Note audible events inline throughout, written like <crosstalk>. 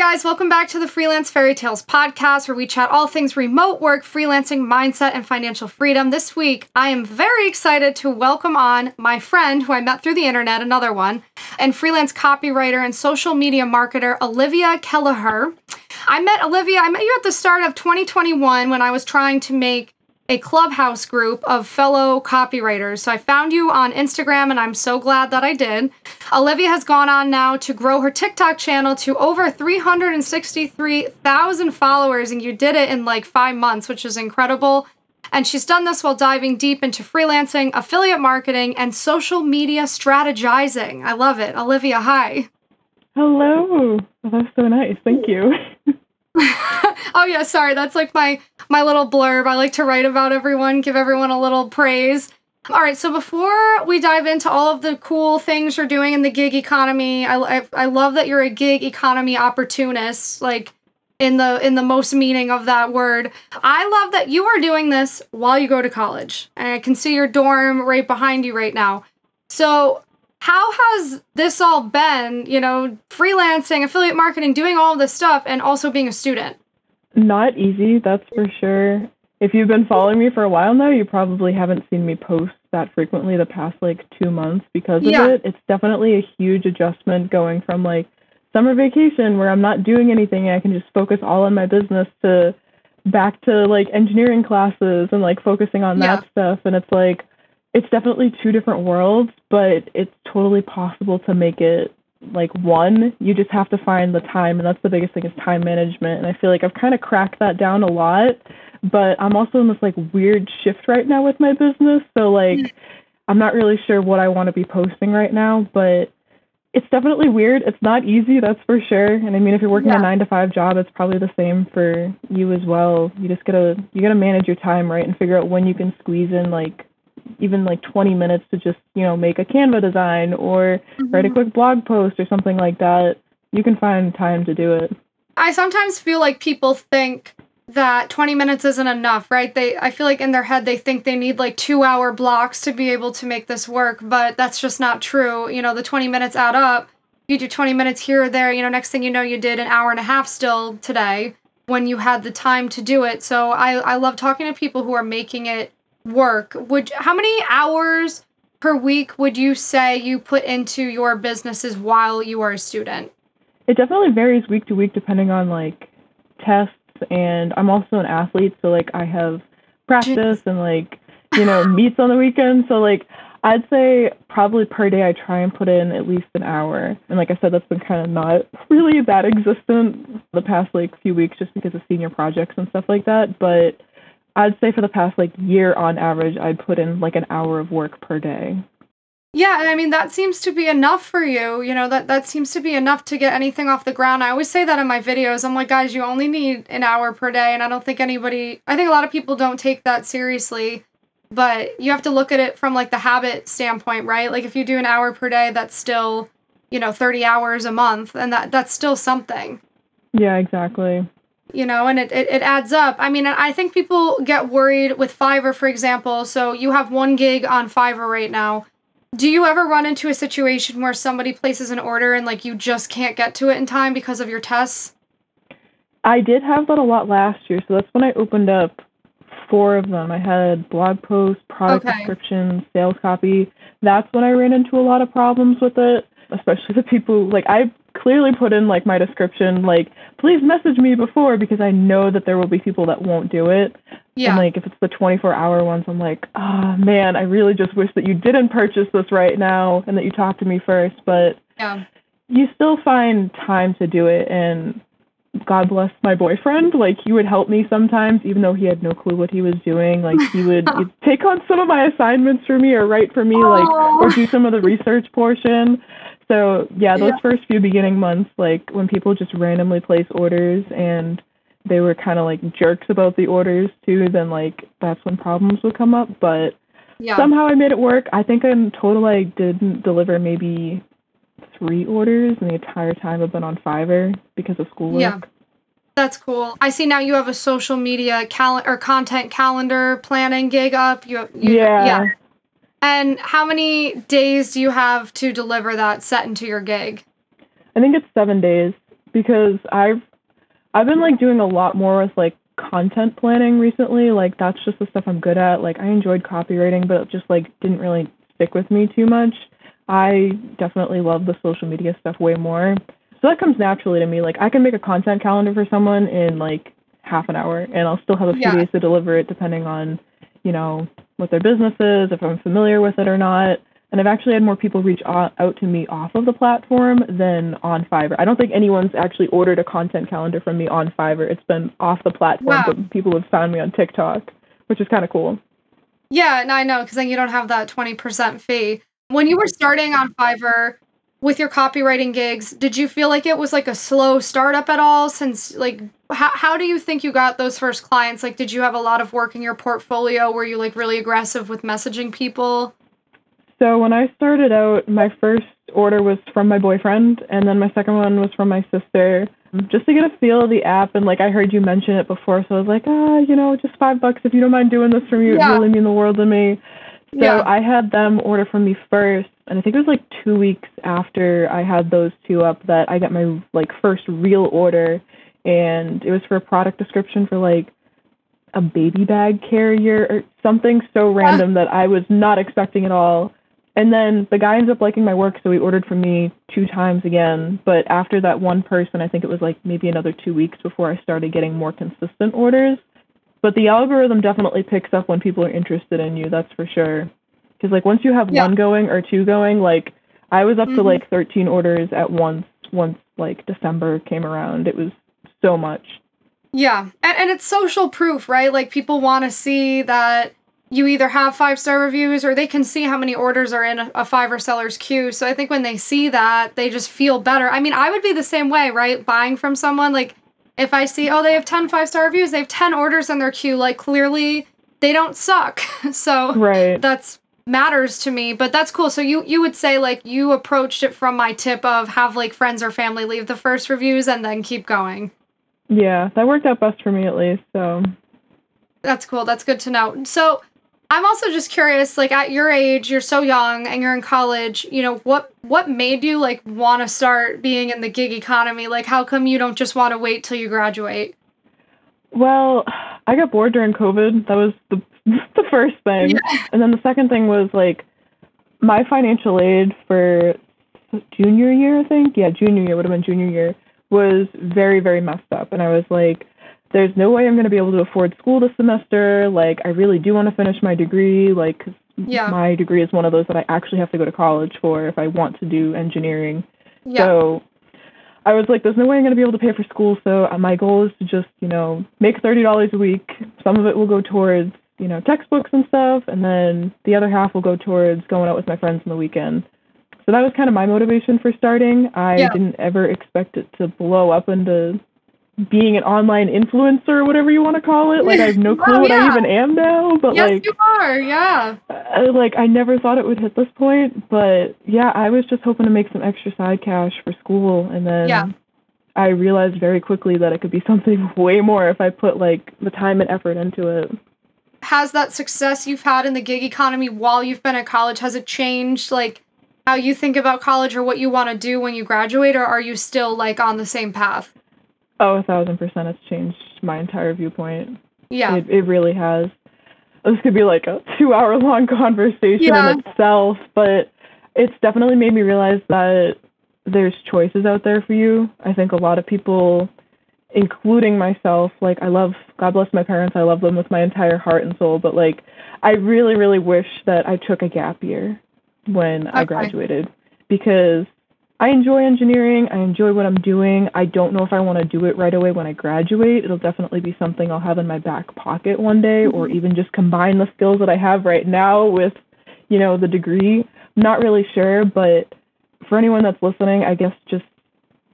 Guys, welcome back to the Freelance Fairytales podcast, where we chat all things remote work, freelancing, mindset, and financial freedom. This week, I am very excited to welcome on my friend who I met through the internet, another one, and freelance copywriter and social media marketer, Olivia Kelliher. I met Olivia, I met you at the start of 2021 when I was trying to make a clubhouse group of fellow copywriters. So I found you on Instagram and I'm so glad that I did. Olivia has gone on now to grow her TikTok channel to over 363,000 followers, and you did it in like five months, which is incredible. And she's done this while diving deep into freelancing, affiliate marketing, and social media strategizing. I love it. Olivia, hi. Hello. That's so nice. Thank you. <laughs> <laughs> oh yeah, sorry. That's like my my little blurb. I like to write about everyone, give everyone a little praise. All right, so before we dive into all of the cool things you're doing in the gig economy, I, I, I love that you're a gig economy opportunist, like in the in the most meaning of that word. I love that you are doing this while you go to college, and I can see your dorm right behind you right now. So how has this all been, you know, freelancing, affiliate marketing, doing all this stuff, and also being a student? Not easy, that's for sure. If you've been following me for a while now, you probably haven't seen me post that frequently the past like two months because of Yeah. it. It's definitely a huge adjustment going from like summer vacation where I'm not doing anything and I can just focus all on my business to back to like engineering classes and like focusing on Yeah. that stuff. And it's like, it's definitely two different worlds, but it's totally possible to make it like one. You just have to find the time, and that's the biggest thing is time management. And I feel like I've kind of cracked that down a lot, but I'm also in this like weird shift right now with my business. So like, I'm not really sure what I want to be posting right now, but it's definitely weird. It's not easy, that's for sure. And I mean, if you're working Yeah. a nine to five job, it's probably the same for you as well. You just gotta you gotta manage your time right and figure out when you can squeeze in like even like 20 minutes to just you know make a Canva design or mm-hmm. write a quick blog post or something like that. You can find time to do it. I sometimes feel like people think that 20 minutes isn't enough, right? They I feel like in their head they think they need like 2-hour blocks to be able to make this work, but that's just not true. You know, the 20 minutes add up. You do 20 minutes here or there, you know, next thing you know you did an hour and a half still today when you had the time to do it. So I I love talking to people who are making it work. Would how many hours per week would you say you put into your businesses while you are a student? It definitely varies week to week depending on like tests and I'm also an athlete so like I have practice and like you know <laughs> meets on the weekend so like I'd say probably per day I try and put in at least an hour and like I said that's been kind of not <laughs> really that existent the past like few weeks just because of senior projects and stuff like that but I'd say for the past like year on average I'd put in like an hour of work per day Yeah, and I mean that seems to be enough for you. You know, that that seems to be enough to get anything off the ground. I always say that in my videos. I'm like, guys, you only need an hour per day, and I don't think anybody I think a lot of people don't take that seriously. But you have to look at it from like the habit standpoint, right? Like if you do an hour per day, that's still, you know, 30 hours a month, and that that's still something yeah exactly you know and it, it, it adds up i mean i think people get worried with fiverr for example so you have one gig on fiverr right now do you ever run into a situation where somebody places an order and like you just can't get to it in time because of your tests I did have that a lot last year, so that's when I opened up four of them. I had blog posts, product Okay. descriptions, sales copy. That's when I ran into a lot of problems with it, especially the people like I clearly put in like my description like please message me before because I know that there will be people that won't do it. yeah And like if it's the 24 hour ones, I'm like, oh man, I really just wish that you didn't purchase this right now and that you talked to me first. But yeah you still find time to do it and God bless my boyfriend. Like he would help me sometimes, even though he had no clue what he was doing. Like he would <laughs> take on some of my assignments for me, or write for me, like or do some of the research portion. So yeah, those Yeah. first few beginning months, like when people just randomly place orders and they were kind of like jerks about the orders too, then like that's when problems would come up. But Yeah. somehow I made it work. I think in total I didn't deliver maybe three orders in the entire time I've been on Fiverr because of schoolwork. Yeah. That's cool. I see now you have a social media cal- or content calendar planning gig up. You, you Yeah. yeah. And how many days do you have to deliver that set into your gig? I think it's seven days because I've I've been like doing a lot more with like content planning recently. Like that's just the stuff I'm good at. Like I enjoyed copywriting, but it just like didn't really stick with me too much. I definitely love the social media stuff way more. So that comes naturally to me. Like I can make a content calendar for someone in like half an hour and I'll still have a few Yeah. days to deliver it depending on, you know, what their business is, if I'm familiar with it or not. And I've actually had more people reach out, out to me off of the platform than on Fiverr. I don't think anyone's actually ordered a content calendar from me on Fiverr. It's been off the platform, Wow. but people have found me on TikTok, which is kind of cool. Yeah, and I know because then you don't have that 20% fee. When you were starting on Fiverr with your copywriting gigs, did you feel like it was like a slow startup at all? Since, like, how, how do you think you got those first clients? Like, did you have a lot of work in your portfolio? Were you like really aggressive with messaging people? So when I started out, my first order was from my boyfriend, and then my second one was from my sister, just to get a feel of the app. And like I heard you mention it before, so I was like, ah, you know, just five bucks if you don't mind doing this for me. It Yeah. would really mean the world to me. So Yeah. I had them order from me first, and I think it was like two weeks after I had those two up that I got my like first real order, and it was for a product description for like a baby bag carrier or something so random that I was not expecting at all. And then the guy ends up liking my work, so he ordered from me two times again. But after that one person, I think it was like maybe another two weeks before I started getting more consistent orders. But the algorithm definitely picks up when people are interested in you, that's for sure. Because like once you have Yeah. one going or two going, like I was up to Mhm. like 13 orders at once. Once like December came around, it was so much. Yeah. And, and it's social proof, right? Like, people want to see that you either have five star reviews or they can see how many orders are in a, a Fiverr seller's queue. So I think when they see that, they just feel better. I mean, I would be the same way, right? Buying from someone, like, if I see, oh, they have 10 five star reviews, they have 10 orders in their queue, like, clearly they don't suck. <laughs> so Right. that's matters to me but that's cool so you you would say like you approached it from my tip of have like friends or family leave the first reviews and then keep going Yeah, that worked out best for me at least. So That's cool. That's good to know. So, I'm also just curious like at your age, you're so young and you're in college, you know, what what made you like want to start being in the gig economy? Like how come you don't just want to wait till you graduate? Well, I got bored during COVID. That was the <laughs> the first thing. And then the second thing was like my financial aid for junior year, I think. Yeah, junior year would have been junior year was very very messed up and I was like there's no way I'm going to be able to afford school this semester. Like I really do want to finish my degree like 'cause Yeah. my degree is one of those that I actually have to go to college for if I want to do engineering. Yeah. So I was like, there's no way I'm going to be able to pay for school. So uh, my goal is to just, you know, make $30 a week. Some of it will go towards, you know, textbooks and stuff. And then the other half will go towards going out with my friends on the weekend. So that was kind of my motivation for starting. I Yeah. didn't ever expect it to blow up into being an online influencer or whatever you want to call it. Like I have no <laughs> clue Oh, what yeah. I even am now, but yes, like you are. Yeah. I, like I never thought it would hit this point, but yeah, I was just hoping to make some extra side cash for school, and then Yeah. I realized very quickly that it could be <laughs> something way more if I put like the time and effort into it. Has that success you've had in the gig economy while you've been at college has it changed like how you think about college or what you want to do when you graduate or are you still like on the same path? Oh, a thousand percent, it's changed my entire viewpoint. Yeah. It, it really has. This could be like a two-hour-long <laughs> conversation Yeah. in itself, but it's definitely made me realize that there's choices out there for you. I think a lot of people, including myself, like I love, God bless my parents, I love them with my entire heart and soul, but like I really, really wish that I took a gap year when I graduated because I enjoy engineering. I enjoy what I'm doing. I don't know if I want to do it right away when I graduate. It'll definitely be something I'll have in my back pocket one day, or Mm-hmm. even just combine the skills that I have right now with, you know, the degree. I'm not really sure, but for anyone that's listening, I guess just,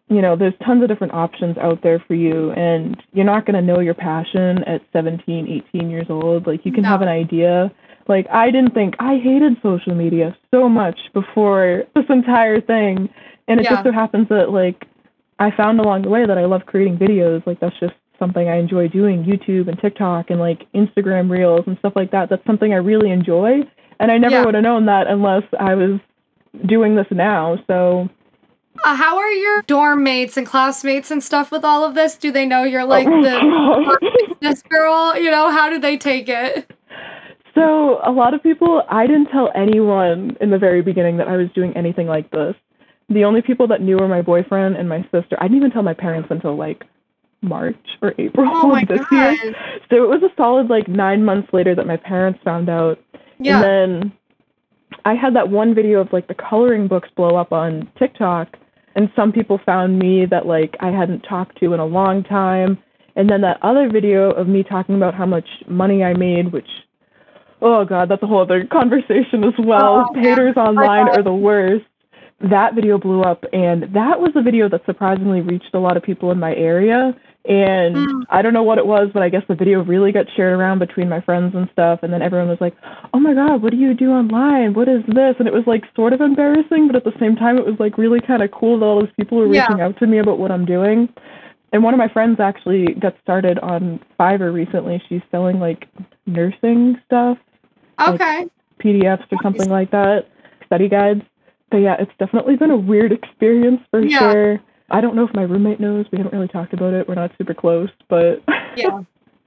you know, there's tons of different options out there for you, and you're not going to know your passion at 17, 18 years old. Like, you can No. have an idea. Like, I didn't think, I hated social media so much before <laughs> this entire thing. And it Yeah. just so happens that, like, I found along the way that I love creating videos. Like, that's just something I enjoy doing YouTube and TikTok and, like, Instagram Reels and stuff like that. That's something I really enjoy. And I never Yeah. would have known that unless I was doing this now. So, Uh, how are your dorm mates and classmates and stuff with all of this? Do they know you're like Oh, the <laughs> this girl? You know, how do they take it? So a lot of people, I didn't tell anyone in the very beginning that I was doing anything like this. The only people that knew were my boyfriend and my sister. I didn't even tell my parents until like March or April Oh of this god. year. So it was a solid like nine months later that my parents found out. Yeah. And then I had that one video of like the coloring books blow up on TikTok, and some people found me that like I hadn't talked to in a long time. And then that other video of me talking about how much money I made, which oh god, that's a whole other conversation as well. Oh, yeah. Haters online are the worst. That video blew up, and that was the video that surprisingly reached a lot of people in my area. And Mm. I don't know what it was, but I guess the video really got shared around between my friends and stuff. And then everyone was like, "Oh my god, what do you do online? What is this?" And it was like sort of embarrassing, but at the same time, it was like really kind of cool that all those people were Yeah. reaching out to me about what I'm doing. And one of my friends actually got started on Fiverr recently. She's selling like nursing stuff, okay. PDFs or something like that, study guides. But yeah, it's definitely been a weird experience for Yeah. sure. I don't know if my roommate knows. We haven't really talked about it. We're not super close, but <laughs> Yeah.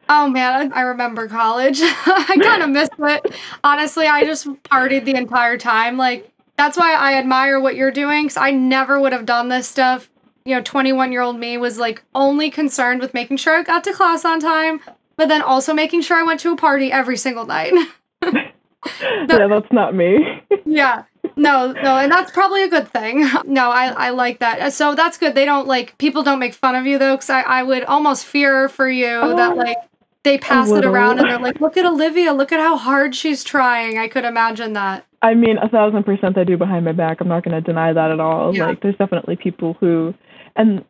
Oh man, I remember college. <laughs> I kind of missed it. Honestly, I just partied the entire time. Like that's why I admire what you're doing cuz I never would have done this stuff. You know, 21-year-old me was like only concerned with making sure I got to class on time, but then also making sure I went to a party every single night. <laughs> yeah, that's not me. yeah. No, no, and that's probably a good thing. <laughs> No, I, I like that. Uh, so that's good. They don't like people don't make fun of you though, because I, I would almost fear for you that Oh, like they pass it around and they're like, look at Olivia, look at how hard she's trying. I could imagine that. I mean, a thousand percent I do behind my back. I'm not going to deny that at all. Yeah. Like, there's definitely people who, and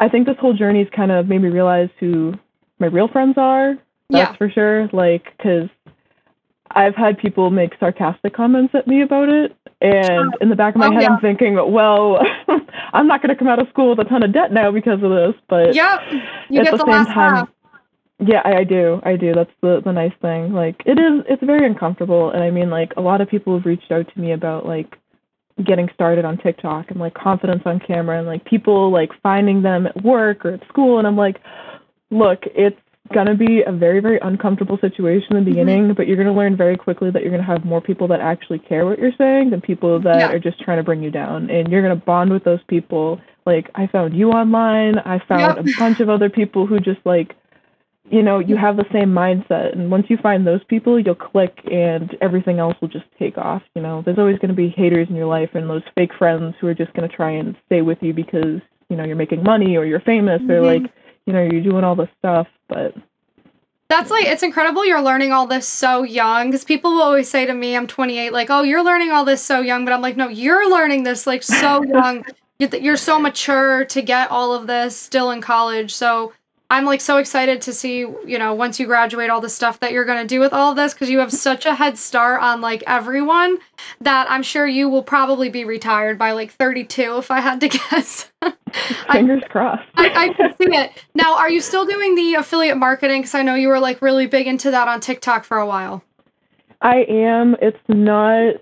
I think this whole journey's kind of made me realize who my real friends are. That's Yeah. for sure. Like, because I've had people make sarcastic comments at me about it. And oh. in the back of my Oh, head, yeah. I'm thinking, well, <laughs> I'm not going to come out of school with a ton of debt now because of this. But Yep. You at get the the, same last time, laugh. yeah, I, I do. I do. That's the the nice thing. Like it is it's very uncomfortable and I mean like a lot of people have reached out to me about like getting started on TikTok and like confidence on camera and like people like finding them at work or at school and I'm like, look, it's gonna be a very, very uncomfortable situation in the Mhm. beginning, but you're gonna learn very quickly that you're gonna have more people that actually care what you're saying than people that Yeah. are just trying to bring you down. And you're gonna bond with those people. Like I found you online, I found Yep. a bunch of other people who just like you know, you have the same mindset. And once you find those people, you'll click and everything else will just take off. You know, there's always going to be haters in your life and those fake friends who are just going to try and stay with you because, you know, you're making money or you're famous or Mhm. like, you know, you're doing all this stuff. But That's like it's incredible you're learning all this so young because people will always say to me I'm 28 like oh you're learning all this so young but I'm like no you're learning this like so <laughs> young You're you're so mature to get all of this still in college so I'm like so excited to see you know once you graduate all the stuff that you're going to do with all of this because you have such a head start on like everyone that I'm sure you will probably be retired by like 32 if I had to <laughs> guess. I- fingers crossed. I, I can see it. Now, are you still doing the affiliate marketing? Because I know you were like really big into that on TikTok for a while. I am. It's not.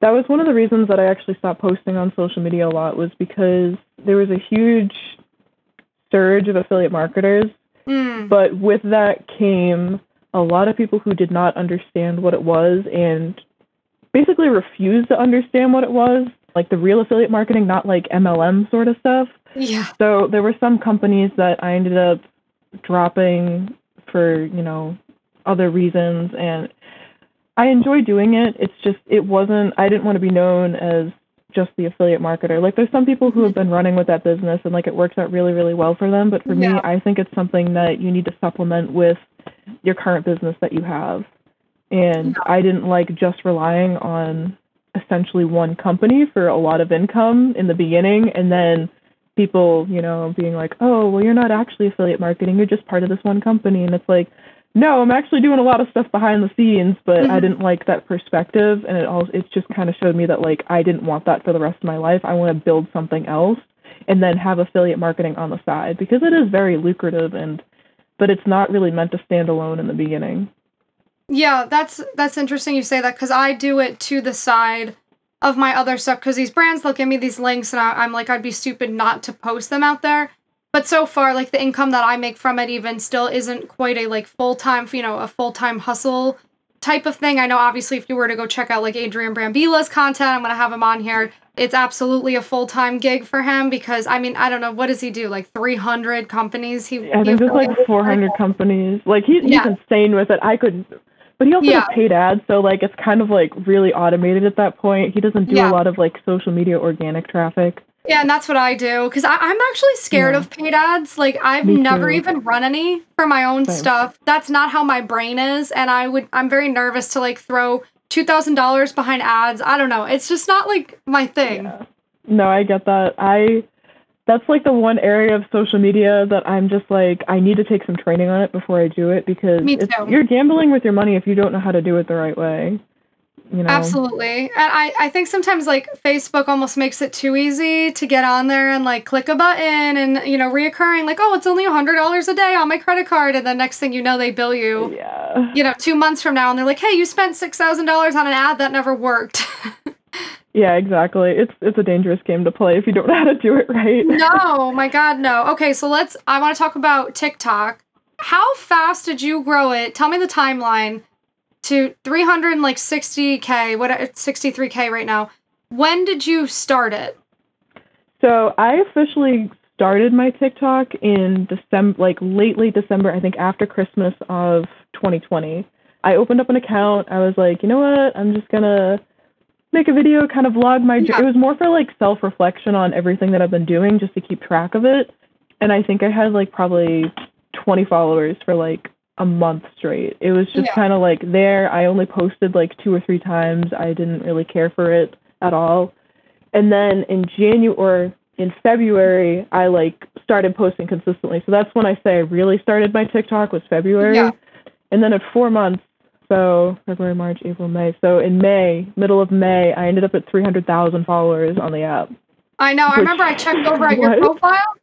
That was one of the reasons that I actually stopped posting on social media a lot was because there was a huge surge of affiliate marketers Mm. But with that came a lot of people who did not understand what it was and basically refused to understand what it was, like the real affiliate marketing, not like MLM sort of stuff. Yeah. So there were some companies that I ended up dropping for, you know, other reasons and I enjoy doing it. It's just it wasn't I didn't want to be known as just the affiliate marketer. Like there's some people who have been running with that business and like it works out really really well for them, but for Yeah. me, I think it's something that you need to supplement with your current business that you have. And I didn't like just relying on essentially one company for a lot of income in the beginning and then people, you know, being like, "Oh, well you're not actually affiliate marketing, you're just part of this one company." And it's like, "No, I'm actually doing a lot of stuff behind the scenes, but I Mhm. didn't like that perspective and it all it just kind of showed me that like I didn't want that for the rest of my life. I want to build something else and then have affiliate marketing on the side because it is very lucrative and but it's not really meant to stand alone in the beginning. Yeah, that's that's interesting you say that because I do it to the side of my other stuff because these brands they'll give me these links and I, I'm like I'd be stupid not to post them out there. But so far, like the income that I make from it even still isn't quite a like full time, you know, a full time hustle type of thing. I know obviously if you were to go check out like Adrian Brambila's content, I'm gonna have him on here. It's absolutely a full time gig for him because I mean I don't know what does he do like 300 companies he I think there's like affiliates with? 400 companies. Like he's, he's Yeah. insane with it. I could, but he also Yeah. has paid ads, so like it's kind of like really automated at that point. He doesn't do Yeah. a lot of like social media organic traffic. Yeah, and that's what I do because I'm actually scared Yeah. of paid ads. Like I've Me never too. even run any for my own Same. stuff. That's not how my brain is, and I would I'm very nervous to like throw two thousand dollars behind ads. I don't know. It's just not like my thing. Yeah. No, I get that. I that's like the one area of social media that I'm just like I need to take some training on it before I do it because Me too. you're gambling with your money if you don't know how to do it the right way. You know. Absolutely. And I, I think sometimes like Facebook almost makes it too easy to get on there and like click a button and you know, reoccurring like, oh, it's only a hundred dollars a day on my credit card and the next thing you know they bill you, Yeah. you know, two months from now and they're like, Hey, you spent six thousand dollars on an ad that never worked. <laughs> Yeah, exactly. It's it's a dangerous game to play if you don't know how to do it right. no, <laughs> my God, no. Okay, so let's. I want to talk about TikTok. How fast did you grow it? Tell me the timeline to 360k. What? It's 63k right now. When did you start it? So I officially started my TikTok in December, like late late December, I think after Christmas of 2020. I opened up an account. I was like, you know what? I'm just gonna make a video, kind of vlog my. Yeah. It was more for like self reflection on everything that I've been doing, just to keep track of it. And I think I had like probably 20 followers for like a month straight. It was just Yeah. kind of like there. I only posted like two or three times. I didn't really care for it at all. And then in January or in February, I like started posting consistently. So that's when I say I really started my TikTok was February. Yeah. And then at four months, so February, March, April, May. So in May, middle of May, I ended up at 300,000 followers on the app. I know. I remember I checked over at your <laughs> profile.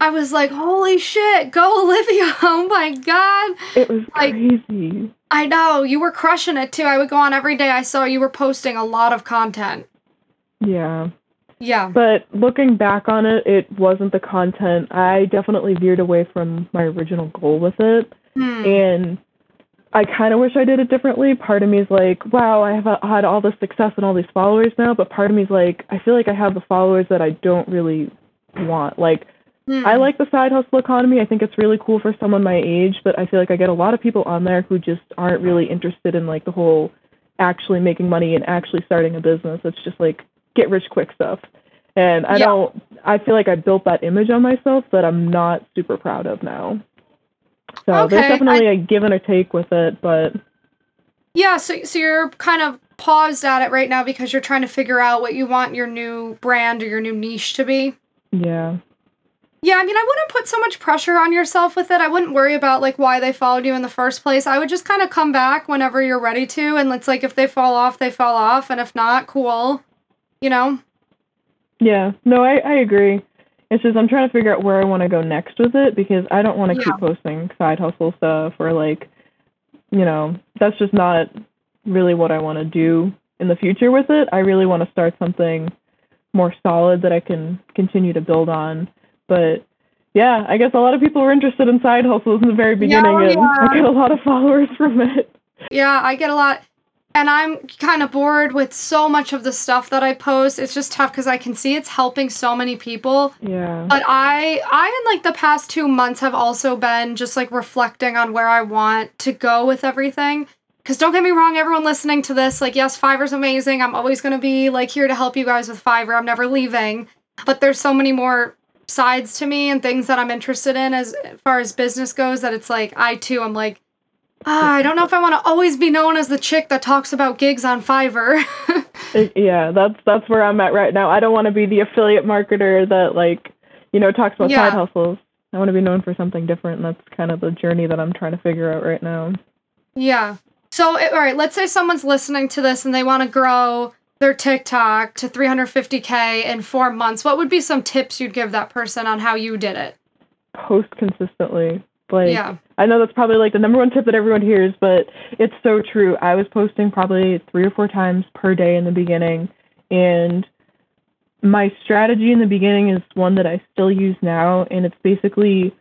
I was like, "Holy shit, go Olivia!" <laughs> Oh my god. It was Like- crazy. I know you were crushing it too. I would go on every day. I saw you were posting a lot of content. Yeah. Yeah. But looking back on it, it wasn't the content. I definitely veered away from my original goal with it. Hmm. and I kind of wish I did it differently. Part of me is like, wow, I have had all this success and all these followers now, but part of me is like, I feel like I have the followers that I don't really want. Like, Hmm. I like the side hustle economy. I think it's really cool for someone my age, but I feel like I get a lot of people on there who just aren't really interested in like the whole actually making money and actually starting a business. It's just like get rich quick stuff. And I Yeah. don't I feel like I built that image on myself that I'm not super proud of now. So Okay, there's definitely a give and a take with it, but Yeah, so so you're kind of paused at it right now because you're trying to figure out what you want your new brand or your new niche to be. yeah. Yeah, I mean, I wouldn't put so much pressure on yourself with it. I wouldn't worry about like why they followed you in the first place. I would just kind of come back whenever you're ready to and it's like if they fall off, they fall off and if not, cool. You know? Yeah. No, I, I agree. It's just I'm trying to figure out where I want to go next with it because I don't want to Yeah. keep posting side hustle stuff or like, you know, that's just not really what I want to do in the future with it. I really want to start something more solid that I can continue to build on. But yeah, I guess a lot of people were interested in side hustles in the very beginning, and yeah. I got a lot of <laughs> followers from it. Yeah, I get a lot. And I'm kind of bored with so much of the stuff that I post. It's just tough because I can see it's helping so many people. Yeah. But I, I in like the past two months have also been just like reflecting on where I want to go with everything. because don't get me wrong, everyone listening to this, like, yes, Fiverr's amazing. I'm always going to be like here to help you guys with Fiverr. I'm never leaving. But there's so many more sides to me and things that I'm interested in as far as business goes that it's like I too I'm like ah, I don't know if I want to always be known as the chick that talks about gigs on Fiverr. <laughs> yeah, that's that's where I'm at right now. I don't want to be the affiliate marketer that like, you know, talks about yeah. side hustles. I want to be known for something different, and that's kind of the journey that I'm trying to figure out right now. Yeah. So, all right, let's say someone's listening to this and they want to grow their TikTok to 350k in 4 months. What would be some tips you'd give that person on how you did it? Post consistently. Like yeah. I know that's probably like the number one tip that everyone hears, but it's so true. I was posting probably 3 or 4 times per day in the beginning and my strategy in the beginning is one that I still use now and it's basically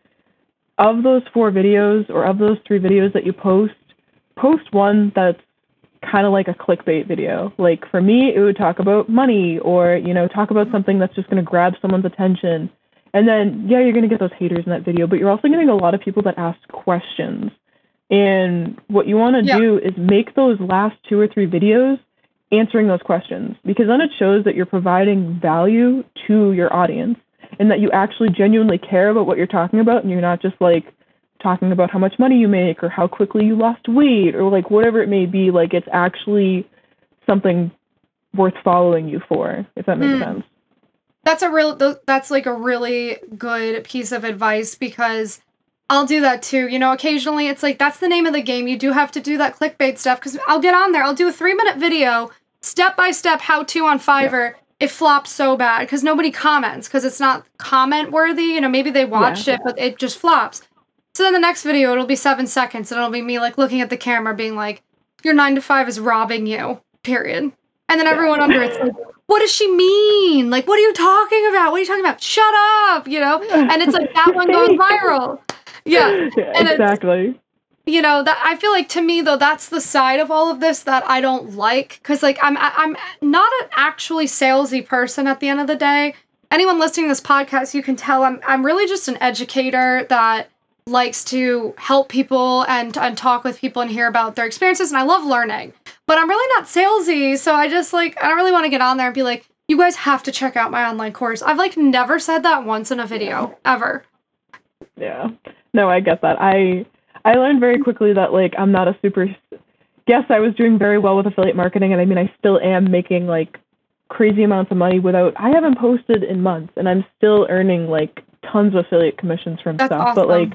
of those 4 videos or of those 3 videos that you post, post one that's kind of like a clickbait video. Like for me, it would talk about money or, you know, talk about something that's just going to grab someone's attention. And then, yeah, you're going to get those haters in that video, but you're also getting a lot of people that ask questions. And what you want to yeah. do is make those last two or three videos answering those questions because then it shows that you're providing value to your audience and that you actually genuinely care about what you're talking about and you're not just like talking about how much money you make or how quickly you lost weight or like whatever it may be like it's actually something worth following you for if that makes mm. sense that's a real that's like a really good piece of advice because I'll do that too. You know, occasionally it's like that's the name of the game. You do have to do that clickbait stuff because I'll get on there. I'll do a three minute video, step by step how to on Fiverr. Yeah. It flops so bad because nobody comments because it's not comment worthy. You know, maybe they watched yeah. it, but it just flops. So then the next video, it'll be seven seconds, and it'll be me like looking at the camera, being like, "Your nine to five is robbing you." Period. And then everyone under it's like, "What does she mean? Like, what are you talking about? What are you talking about? Shut up!" You know. And it's like that one goes viral. <laughs> Yeah. And exactly. You know that I feel like to me though that's the side of all of this that I don't like because like I'm I'm not an actually salesy person at the end of the day. Anyone listening to this podcast, you can tell I'm I'm really just an educator that likes to help people and and talk with people and hear about their experiences and I love learning. But I'm really not salesy, so I just like I don't really want to get on there and be like, you guys have to check out my online course. I've like never said that once in a video ever. Yeah. No, I get that. I I learned very quickly that like I'm not a super yes, I was doing very well with affiliate marketing and I mean I still am making like crazy amounts of money without I haven't posted in months and I'm still earning like tons of affiliate commissions from That's stuff. Awesome. But like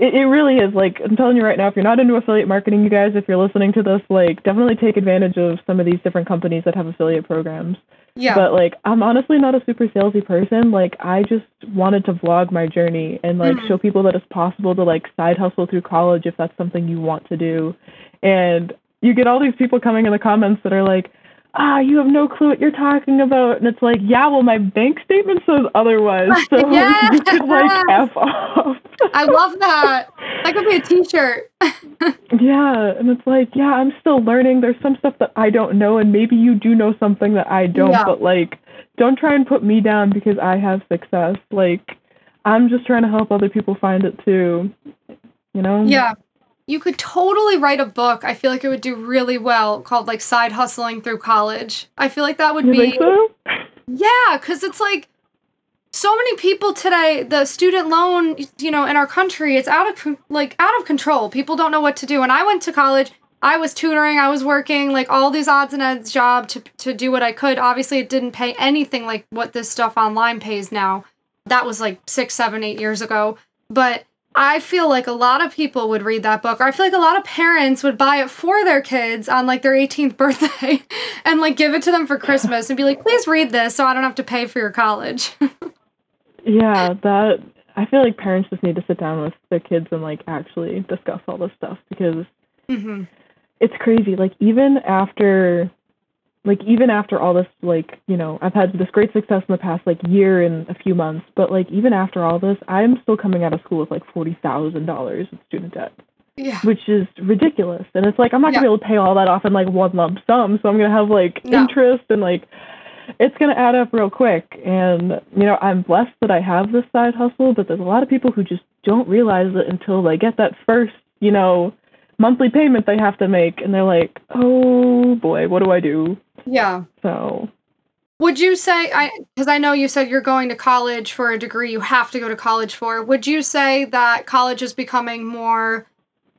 it, it really is like I'm telling you right now, if you're not into affiliate marketing, you guys, if you're listening to this, like definitely take advantage of some of these different companies that have affiliate programs. Yeah. But like I'm honestly not a super salesy person. Like I just wanted to vlog my journey and like mm-hmm. show people that it's possible to like side hustle through college if that's something you want to do. And you get all these people coming in the comments that are like, ah, you have no clue what you're talking about. And it's like, yeah, well, my bank statement says otherwise. <laughs> So <laughs> yes! you could like <laughs> F off. I love that. That could be a t shirt. yeah. And it's like, yeah, I'm still learning. There's some stuff that I don't know. And maybe you do know something that I don't. Yeah. But like, don't try and put me down because I have success. Like, I'm just trying to help other people find it too. You know? Yeah you could totally write a book. I feel like it would do really well called like side hustling through college. I feel like that would you be so? Yeah, cuz it's like so many people today the student loan, you know, in our country, it's out of like out of control. People don't know what to do. When I went to college, I was tutoring, I was working like all these odds and ends job to to do what I could. Obviously, it didn't pay anything like what this stuff online pays now. That was like six, seven, eight years ago. But I feel like a lot of people would read that book, or I feel like a lot of parents would buy it for their kids on like their 18th <laughs> birthday and like give it to them for Christmas and be like, please read this so I don't have to pay for your college. <laughs> yeah, that I feel like parents just need to sit down with their kids and like actually discuss all this stuff because mm-hmm. it's crazy. Like, even after like even after all this like you know i've had this great success in the past like year and a few months but like even after all this i'm still coming out of school with like forty thousand dollars in student debt. Yeah. Which is ridiculous. And it's like i'm not gonna be able to pay all that off in like one lump sum so i'm gonna have like no. interest and like it's gonna add up real quick. And you know i'm blessed that i have this side hustle but there's a lot of people who just don't realize it until they get that first you know monthly payment they have to make. And they're like, "Oh boy, what do I do?" Yeah. So, Would you say I because I know you said you're going to college for a degree you have to go to college for. Would you say that college is becoming more,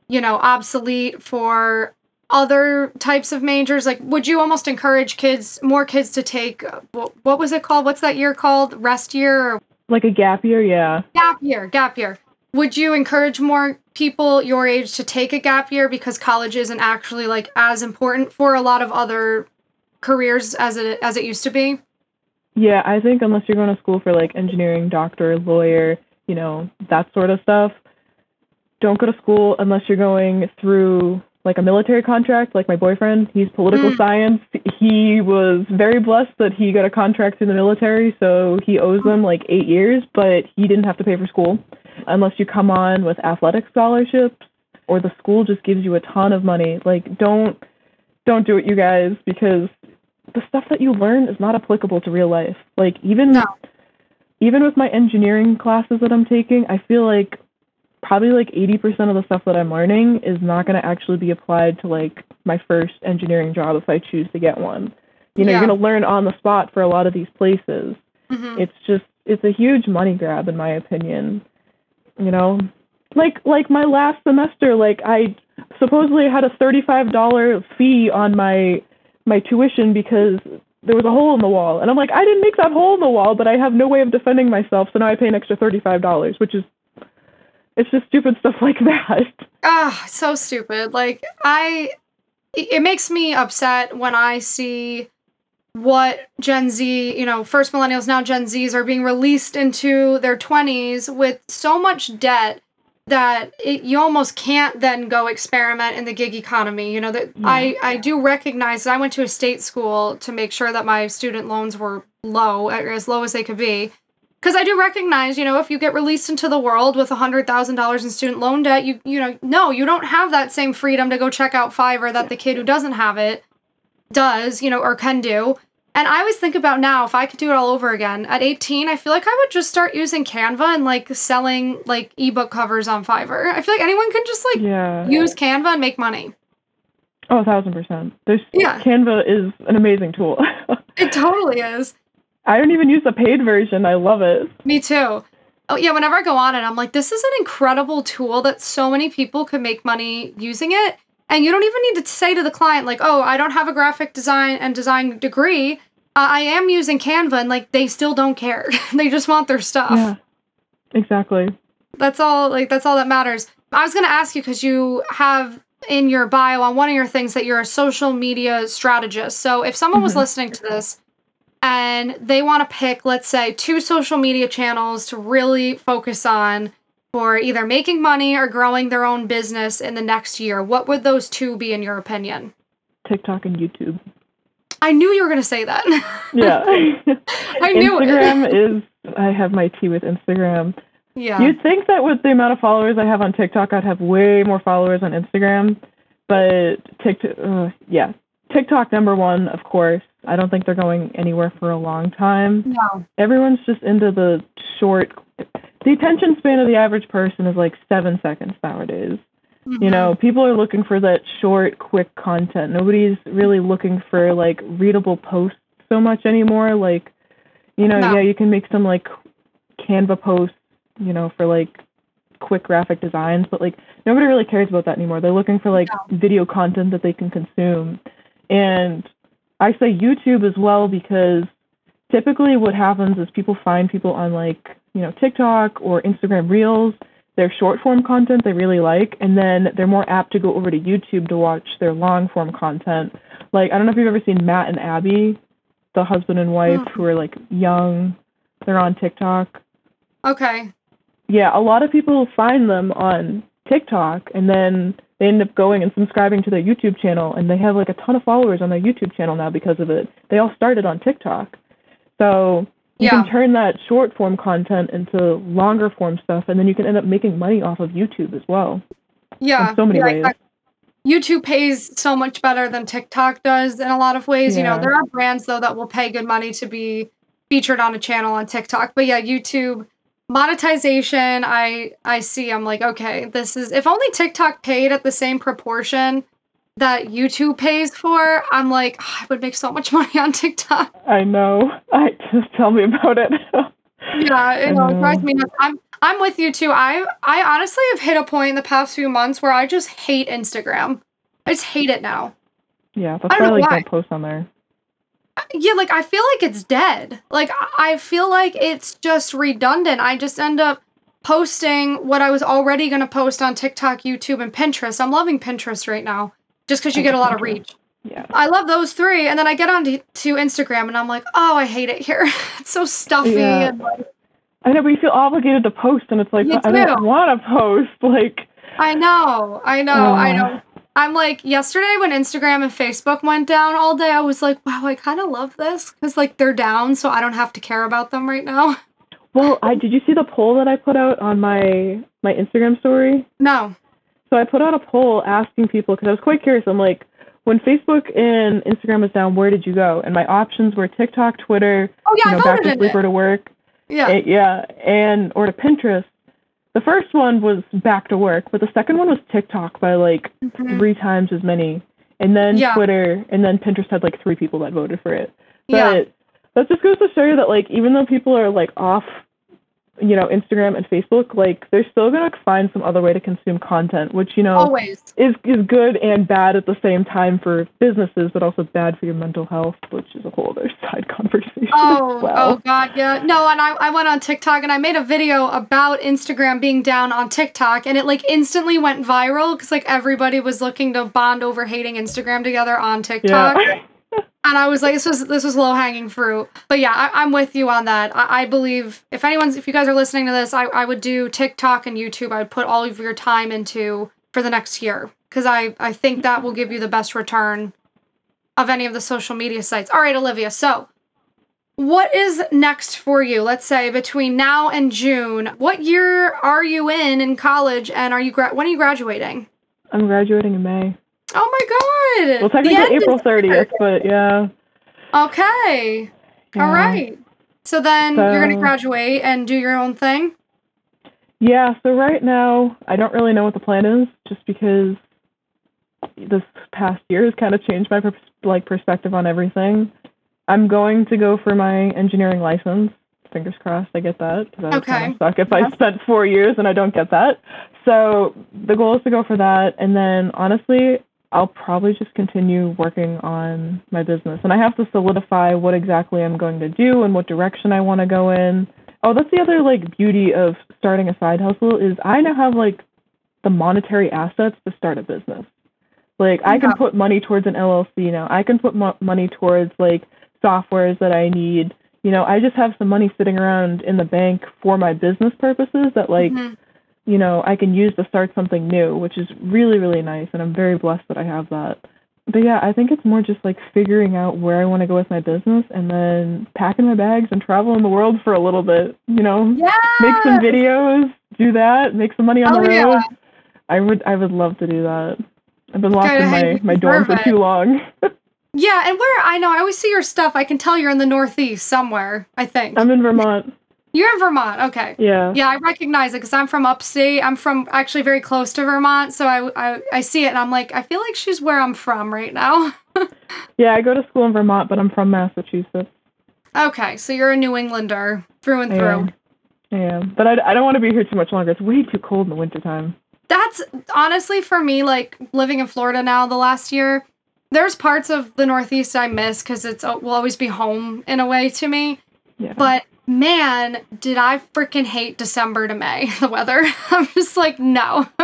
you know, obsolete for other types of majors? Like would you almost encourage kids more kids to take what, what was it called? What's that year called? Rest year or like a gap year, yeah. gap year, gap year. Would you encourage more people your age to take a gap year because college isn't actually like as important for a lot of other careers as it as it used to be? Yeah, I think unless you're going to school for like engineering, doctor, lawyer, you know, that sort of stuff, don't go to school unless you're going through like a military contract. Like my boyfriend, he's political Mm. science. He was very blessed that he got a contract in the military, so he owes them like eight years, but he didn't have to pay for school unless you come on with athletic scholarships or the school just gives you a ton of money. Like don't don't do it, you guys, because the stuff that you learn is not applicable to real life. Like even No. even with my engineering classes that I'm taking, I feel like probably like 80% of the stuff that I'm learning is not going to actually be applied to like my first engineering job if I choose to get one. You know, Yeah. you're going to learn on the spot for a lot of these places. Mhm. It's just it's a huge money grab in my opinion. You know, like like my last semester like I supposedly had a $35 fee on my my tuition because there was a hole in the wall. And I'm like, I didn't make that hole in the wall, but I have no way of defending myself, so now I pay an extra $35, which is it's just stupid stuff like that. Ah, so stupid. Like I it makes me upset when I see what Gen Z, you know, first millennials now Gen Zs are being released into their 20s with so much debt that it, you almost can't then go experiment in the gig economy. You know that I I do recognize that I went to a state school to make sure that my student loans were low, as low as they could be. Because I do recognize, you know, if you get released into the world with hundred thousand dollars in student loan debt, you you know, no, you don't have that same freedom to go check out Fiverr that the kid who doesn't have it does, you know, or can do. And I always think about now if I could do it all over again at 18, I feel like I would just start using Canva and like selling like ebook covers on Fiverr. I feel like anyone can just like Yeah. use Canva and make money. Oh, a thousand percent. There's Yeah. Canva is an amazing tool. <laughs> It totally is. I don't even use the paid version. I love it. Me too. Oh yeah, whenever I go on it, I'm like, this is an incredible tool that so many people could make money using it. And you don't even need to say to the client, like, oh, I don't have a graphic design and design degree. Uh, I am using Canva, and like they still don't care. <laughs> they just want their stuff. Yeah. Exactly. That's all. Like that's all that matters. I was gonna ask you because you have in your bio on one of your things that you're a social media strategist. So if someone was Mhm. listening to this and they want to pick, let's say, two social media channels to really focus on for either making money or growing their own business in the next year, what would those two be in your opinion? TikTok and YouTube. I knew you were gonna say that. <laughs> Yeah. <laughs> I knew. Instagram is I have my tea with Instagram. yeah. You'd think that with the amount of followers I have on TikTok, I'd have way more followers on Instagram. But TikTok, uh, yeah, TikTok number one, of course. I don't think they're going anywhere for a long time. no. Everyone's just into the short. The attention span of the average person is like seven seconds nowadays. You mm-hmm. know, people are looking for that short, quick content. Nobody's really looking for like readable posts so much anymore. Like, you know, No. yeah, you can make some like Canva posts, you know, for like quick graphic designs, but like nobody really cares about that anymore. They're looking for like video content that they can consume. And I say YouTube as well because typically what happens is people find people on like, you know, TikTok or Instagram Reels their short form content they really like, and then they're more apt to go over to YouTube to watch their long form content. Like I don't know if you've ever seen Matt and Abby, the husband and wife Mm. who are like young. They're on TikTok. Okay. Yeah, a lot of people find them on TikTok and then they end up going and subscribing to their YouTube channel and they have like a ton of followers on their YouTube channel now because of it. They all started on TikTok. So you Yeah. can turn that short form content into longer form stuff and then you can end up making money off of YouTube as well. Yeah. in so many yeah, ways. exactly. YouTube pays so much better than TikTok does in a lot of ways. yeah. You know, there are brands though that will pay good money to be featured on a channel on TikTok. But yeah, YouTube monetization, I I see. I'm like, okay, this is if only TikTok paid at the same proportion that YouTube pays for. I'm like, ah, oh, I would make so much <laughs> money on TikTok. I know. I just tell me about it. yeah, <laughs> it, know, drives me nuts. I'm I'm with you too. I I honestly have hit a point in the past few months where I just hate Instagram. I just hate it now. Yeah, that's why I like don't post on there. Uh, yeah, like I feel like it's dead. Like I feel like it's just redundant. I just end up posting what I was already going to post on TikTok, YouTube, and Pinterest. I'm loving Pinterest right now just because you get a lot of reach. Yeah. I love those three. And then I get on to, to Instagram and I'm like, oh, I hate it here. <laughs> it's so stuffy. Yeah. And like, I know, but you feel obligated to post, and it's like, I don't want to post. <laughs> Like, I know, I know, uh, I know. I'm like, yesterday when Instagram and Facebook went down all day, I was like, wow, I kind of love this because like they're down, so I don't have to care about them right now. Well, I did you see the poll that I put out on my my Instagram story? No. So I put out a poll asking people because I was quite curious. I'm like, when Facebook and Instagram was down, where did you go? And my options were TikTok, Twitter, oh, yeah, you know, back to sleep or to work. Yeah. And, yeah, and or to Pinterest. The first one was back to work, but the second one was TikTok by like mm-hmm. three times as many. And then yeah. Twitter, and then Pinterest had like three people that voted for it. But yeah. that just goes to show you that like even though people are like off you know Instagram and Facebook, like they're still gonna find some other way to consume content, which you know always is is good and bad at the same time for businesses, but also bad for your mental health, which is a whole other <laughs> side conversation. Oh, oh, well. oh God, yeah. No, and I, I went on TikTok and I made a video about Instagram being down on TikTok, and it like instantly went viral because like everybody was looking to bond over hating Instagram together on TikTok. Yeah. And I was like, this was this was low hanging fruit. But yeah, I, am with you on that. I, I, believe if anyone's if you guys are listening to this, I, I would do TikTok and YouTube. I would put all of your time into for the next year because I I think that will give you the best return of any of the social media sites. All right, Olivia. So. What is next for you? Let's say between now and June. What year are you in in college, and are you gra- when are you graduating? I'm graduating in May. Oh my god! Well, technically April thirtieth, but yeah. Okay. Yeah. All right. So then so, you're gonna graduate and do your own thing. Yeah. So right now, I don't really know what the plan is, just because this past year has kind of changed my pers- like perspective on everything. I'm going to go for my engineering license. Fingers crossed, I get that. Because okay. kind of suck if yeah. I spent four years and I don't get that. So the goal is to go for that, and then honestly, I'll probably just continue working on my business. And I have to solidify what exactly I'm going to do and what direction I want to go in. Oh, that's the other like beauty of starting a side hustle is I now have like the monetary assets to start a business. Like I can put money towards an LLC now. I can put mo- money towards like softwares that I need. You know, I just have some money sitting around in the bank for my business purposes that like mm-hmm you know, I can use to start something new, which is really, really nice. And I'm very blessed that I have that. But yeah, I think it's more just like figuring out where I want to go with my business and then packing my bags and traveling the world for a little bit, you know, yes! make some videos, do that, make some money on oh, the road. Yeah. I would, I would love to do that. I've been locked in my, my dorm for too long. <laughs> yeah. And where I know, I always see your stuff. I can tell you're in the Northeast somewhere, I think. I'm in Vermont. You're in Vermont, okay. Yeah. Yeah, I recognize it because I'm from upstate. I'm from actually very close to Vermont, so I, I, I see it and I'm like, I feel like she's where I'm from right now. <laughs> yeah, I go to school in Vermont, but I'm from Massachusetts. Okay, so you're a New Englander through and through. Yeah, but I, I don't want to be here too much longer. It's way too cold in the wintertime. That's honestly for me, like living in Florida now the last year, there's parts of the Northeast I miss because it's oh, will always be home in a way to me. Yeah. But man, did I freaking hate December to May, <laughs> the weather. <laughs> I'm just like, no. <laughs>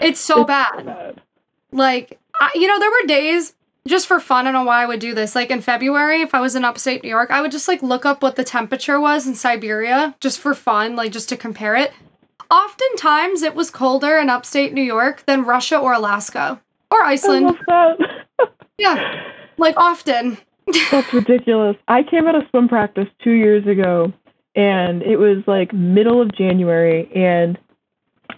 it's so it's bad. bad. Like, I, you know, there were days just for fun. I don't know why I would do this. Like in February, if I was in upstate New York, I would just like look up what the temperature was in Siberia just for fun, like just to compare it. Oftentimes, it was colder in upstate New York than Russia or Alaska or Iceland. yeah, like often. That's ridiculous. I came out of swim practice two years ago, and it was like middle of January, and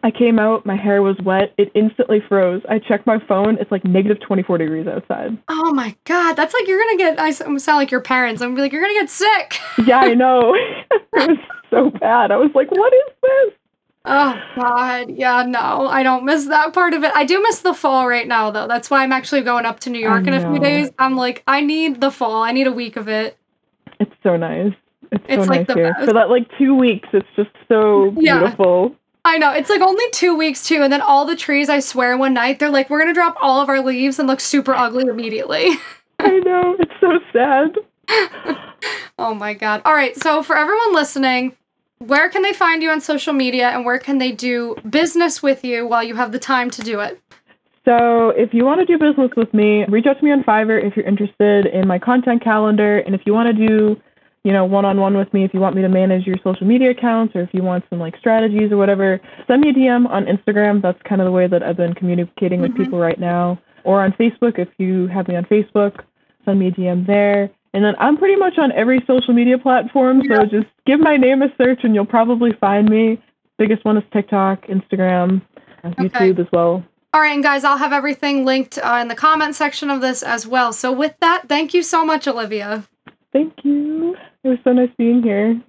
I came out, my hair was wet, it instantly froze. I checked my phone, it's like negative 24 degrees outside. Oh my god, that's like you're gonna get, I sound like your parents. I'm gonna be like, you're gonna get sick. yeah, I <laughs> know. <laughs> it was so bad. I was like, what is this? Oh God, yeah, no, I don't miss that part of it. I do miss the fall right now, though. That's why I'm actually going up to New York in a few days. I'm like, I need the fall. I need a week of it. It's so nice. It's so It's, like, nice the here. best. For that like two weeks, it's just so <laughs> Yeah. beautiful. I know it's like only two weeks too, and then all the trees. I swear, one night they're like, we're gonna drop all of our leaves and look super ugly immediately. <laughs> I know. It's so sad. <laughs> oh my God! All right, so for everyone listening. Where can they find you on social media and where can they do business with you while you have the time to do it? So, if you want to do business with me, reach out to me on Fiverr if you're interested in my content calendar. And if you want to do, you know, one on one with me, if you want me to manage your social media accounts or if you want some like strategies or whatever, send me a DM on Instagram. That's kind of the way that I've been communicating with Mhm. people right now. Or on Facebook, if you have me on Facebook, send me a DM there. And then I'm pretty much on every social media platform. So Yeah. just give my name a search and you'll probably find me. Biggest one is TikTok, Instagram, Okay. YouTube as well. All right, and guys, I'll have everything linked uh, in the comment section of this as well. So, with that, thank you so much, Olivia. Thank you. It was so nice being here.